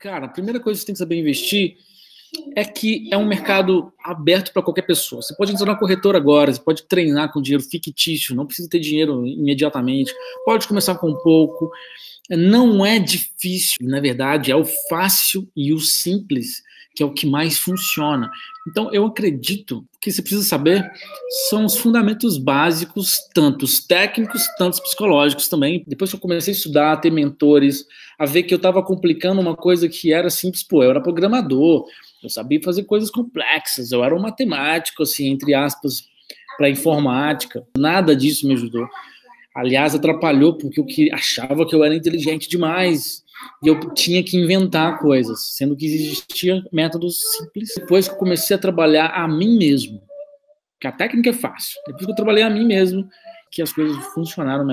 Cara, a primeira coisa que você tem que saber investir é que é um mercado aberto para qualquer pessoa. Você pode entrar na corretora agora, você pode treinar com dinheiro fictício, não precisa ter dinheiro imediatamente, pode começar com pouco. Não é difícil, na verdade, é o fácil e o simples que é o que mais funciona. Então, eu acredito que você precisa saber são os fundamentos básicos, tanto os técnicos, tanto os psicológicos também. Depois que eu comecei a estudar, a ter mentores, a ver que eu estava complicando uma coisa que era simples, pô, eu era programador, eu sabia fazer coisas complexas, eu era um matemático, assim, entre aspas, para informática. Nada disso me ajudou. Aliás, atrapalhou porque eu que achava que eu era inteligente demais e eu tinha que inventar coisas, sendo que existia métodos simples. Depois que eu comecei a trabalhar a mim mesmo, que a técnica é fácil. Depois que eu trabalhei a mim mesmo, que as coisas funcionaram melhor.